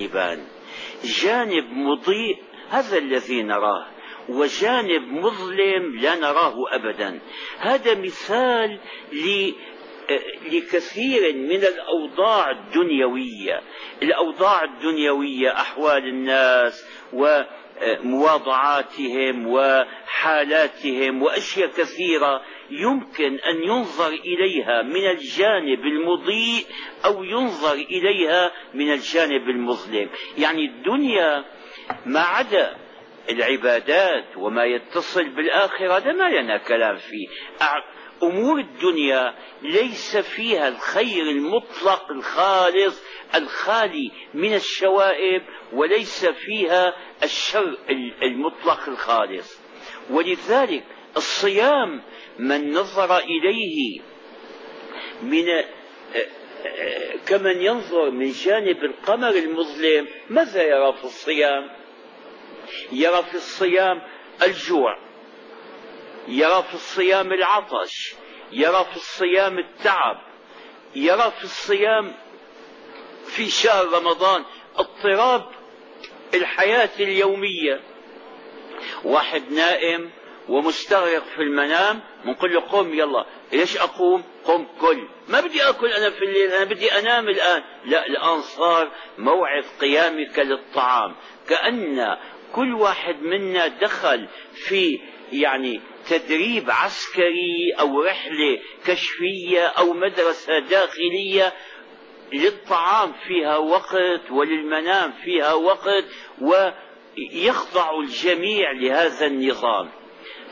جانبان جانب مضيء هذا الذي نراه وجانب مظلم لا نراه ابدا. هذا مثال لكثير من الأوضاع الدنيوية. الأوضاع الدنيوية أحوال الناس ومواضعاتهم وحالاتهم وأشياء كثيرة يمكن أن ينظر إليها من الجانب المضيء أو ينظر إليها من الجانب المظلم. يعني الدنيا ما عدا العبادات وما يتصل بالآخرة هذا ما لنا كلام فيه. أمور الدنيا ليس فيها الخير المطلق الخالص الخالي من الشوائب وليس فيها الشر المطلق الخالص. ولذلك الصيام من نظر إليه من كمن ينظر من جانب القمر المظلم ماذا يرى في الصيام؟ يرى في الصيام الجوع. يرى في الصيام العطش يرى في الصيام التعب يرى في الصيام في شهر رمضان اضطراب الحياة اليومية. واحد نائم ومستغرق في المنام بنقول له قم يلا. ليش أقوم؟ قم كل. ما بدي آكل أنا في الليل أنا بدي أنام الآن. لا الآن صار موعد قيامك للطعام. كأن كل واحد منا دخل في يعني تدريب عسكري أو رحلة كشفية أو مدرسة داخلية للطعام فيها وقت وللمنام فيها وقت ويخضع الجميع لهذا النظام.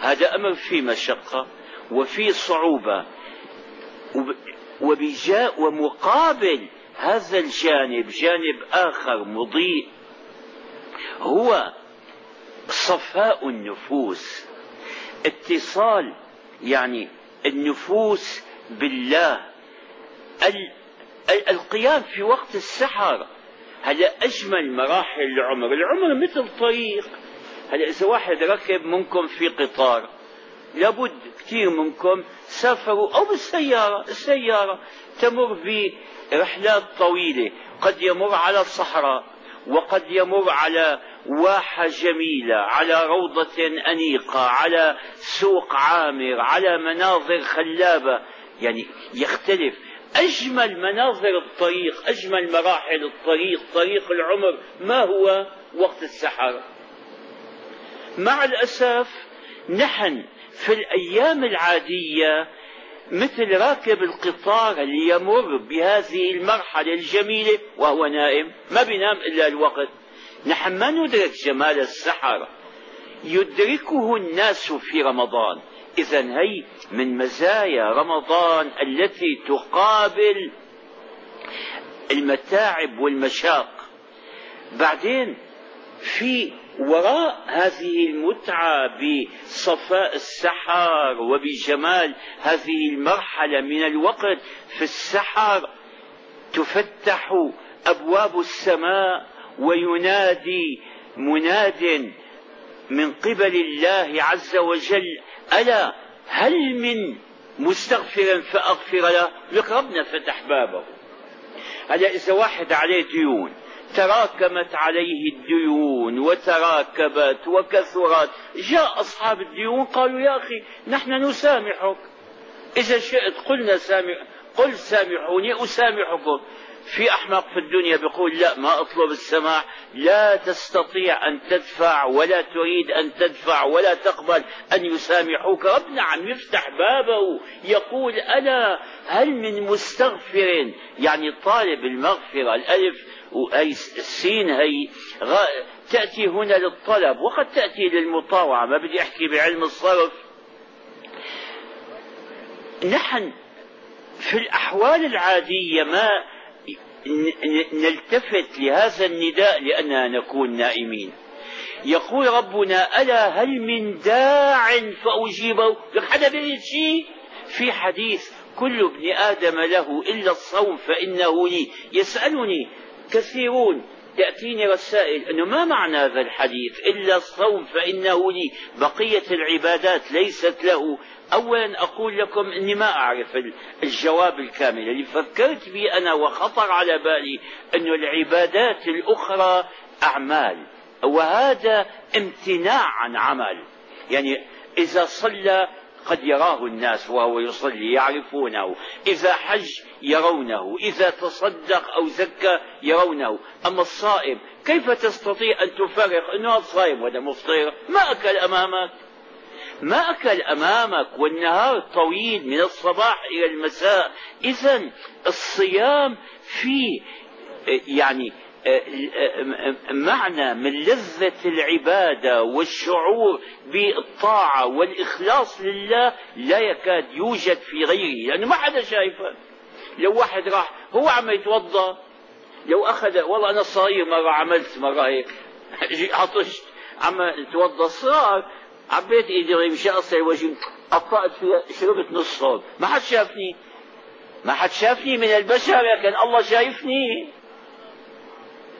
هذا أمر في مشقة وفي صعوبة وبجاء ومقابل هذا الجانب جانب آخر مضيء هو صفاء النفوس. اتصال يعني النفوس بالله. القيام في وقت السحر هذا أجمل مراحل العمر. العمر مثل طريق. هلا إذا واحد ركب منكم في قطار لابد كثير منكم سافروا أو بالسيارة. السيارة تمر برحلات طويلة. قد يمر على الصحراء وقد يمر على واحة جميلة على روضة أنيقة على سوق عامر على مناظر خلابة. يعني يختلف. أجمل مناظر الطريق أجمل مراحل الطريق طريق العمر ما هو وقت السحر مع الأسف نحن في الأيام العادية مثل راكب القطار اللي يمر بهذه المرحلة الجميلة وهو نائم ما بينام إلا الوقت. نحن ما ندرك جمال السحر. يدركه الناس في رمضان. إذا هي من مزايا رمضان التي تقابل المتاعب والمشاق. بعدين في وراء هذه المتعة بصفاء السحر وبجمال هذه المرحلة من الوقت في السحر تفتح أبواب السماء وينادي مناد من قبل الله عز وجل ألا هل من مستغفر فأغفر له؟ لك ربنا فتح بابه. هذا إذا واحد عليه ديون تراكمت عليه الديون وتراكبت وكثرت جاء أصحاب الديون قالوا يا أخي نحن نسامحك. إذا شئت قلنا سامح قل سامحوني أسامحكم. في أحمق في الدنيا بيقول لا ما أطلب السماح لا تستطيع أن تدفع ولا تريد أن تدفع ولا تقبل أن يسامحوك. ربنا عم يفتح بابه يقول ألا هل من مستغفر؟ يعني طالب المغفرة الألف وهي السين هي تأتي هنا للطلب. وقد تأتي للمطاوعة. ما بدي أحكي بعلم الصرف. نحن في الأحوال العادية ما نلتفت لهذا النداء لأننا نكون نائمين. يقول ربنا ألا هل من داع فأجيبه حدا بيريد شيء في حديث كل ابن آدم له إلا الصوم فإنه لي. يسألني كثيرون تأتيني رسائل أنه ما معنى هذا الحديث؟ إلا الصوم فإنه لي. بقية العبادات ليست له. أولا أقول لكم أني ما أعرف الجواب الكامل. اللي فكرت به أنا وخطر على بالي أن العبادات الأخرى أعمال. وهذا امتناع عن عمل. يعني إذا صلى قد يراه الناس وهو يصلي يعرفونه. إذا حج يرونه إذا تصدق أو زكى يرونه. أما الصائم كيف تستطيع أن تفرق؟ أنه صائم وهذا مفطر؟ ما أكل أمامك. ما أكل أمامك والنهار طويل من الصباح إلى المساء. إذا الصيام فيه يعني معنى من لذة العبادة والشعور بالطاعة والإخلاص لله لا يكاد يوجد في غيره. لأنه ما حدا شايفه لو واحد راح هو عم يتوضأ. لو أخذ والله أنا صاير مرة عملت مرة هيك. عطشت. عم اتوضا صار. عبيت إيدي مشان اغسل وجهي قطعت فيها شربت نص صوب. ما حد شافني. ما حد شافني من البشر لكن الله شايفني.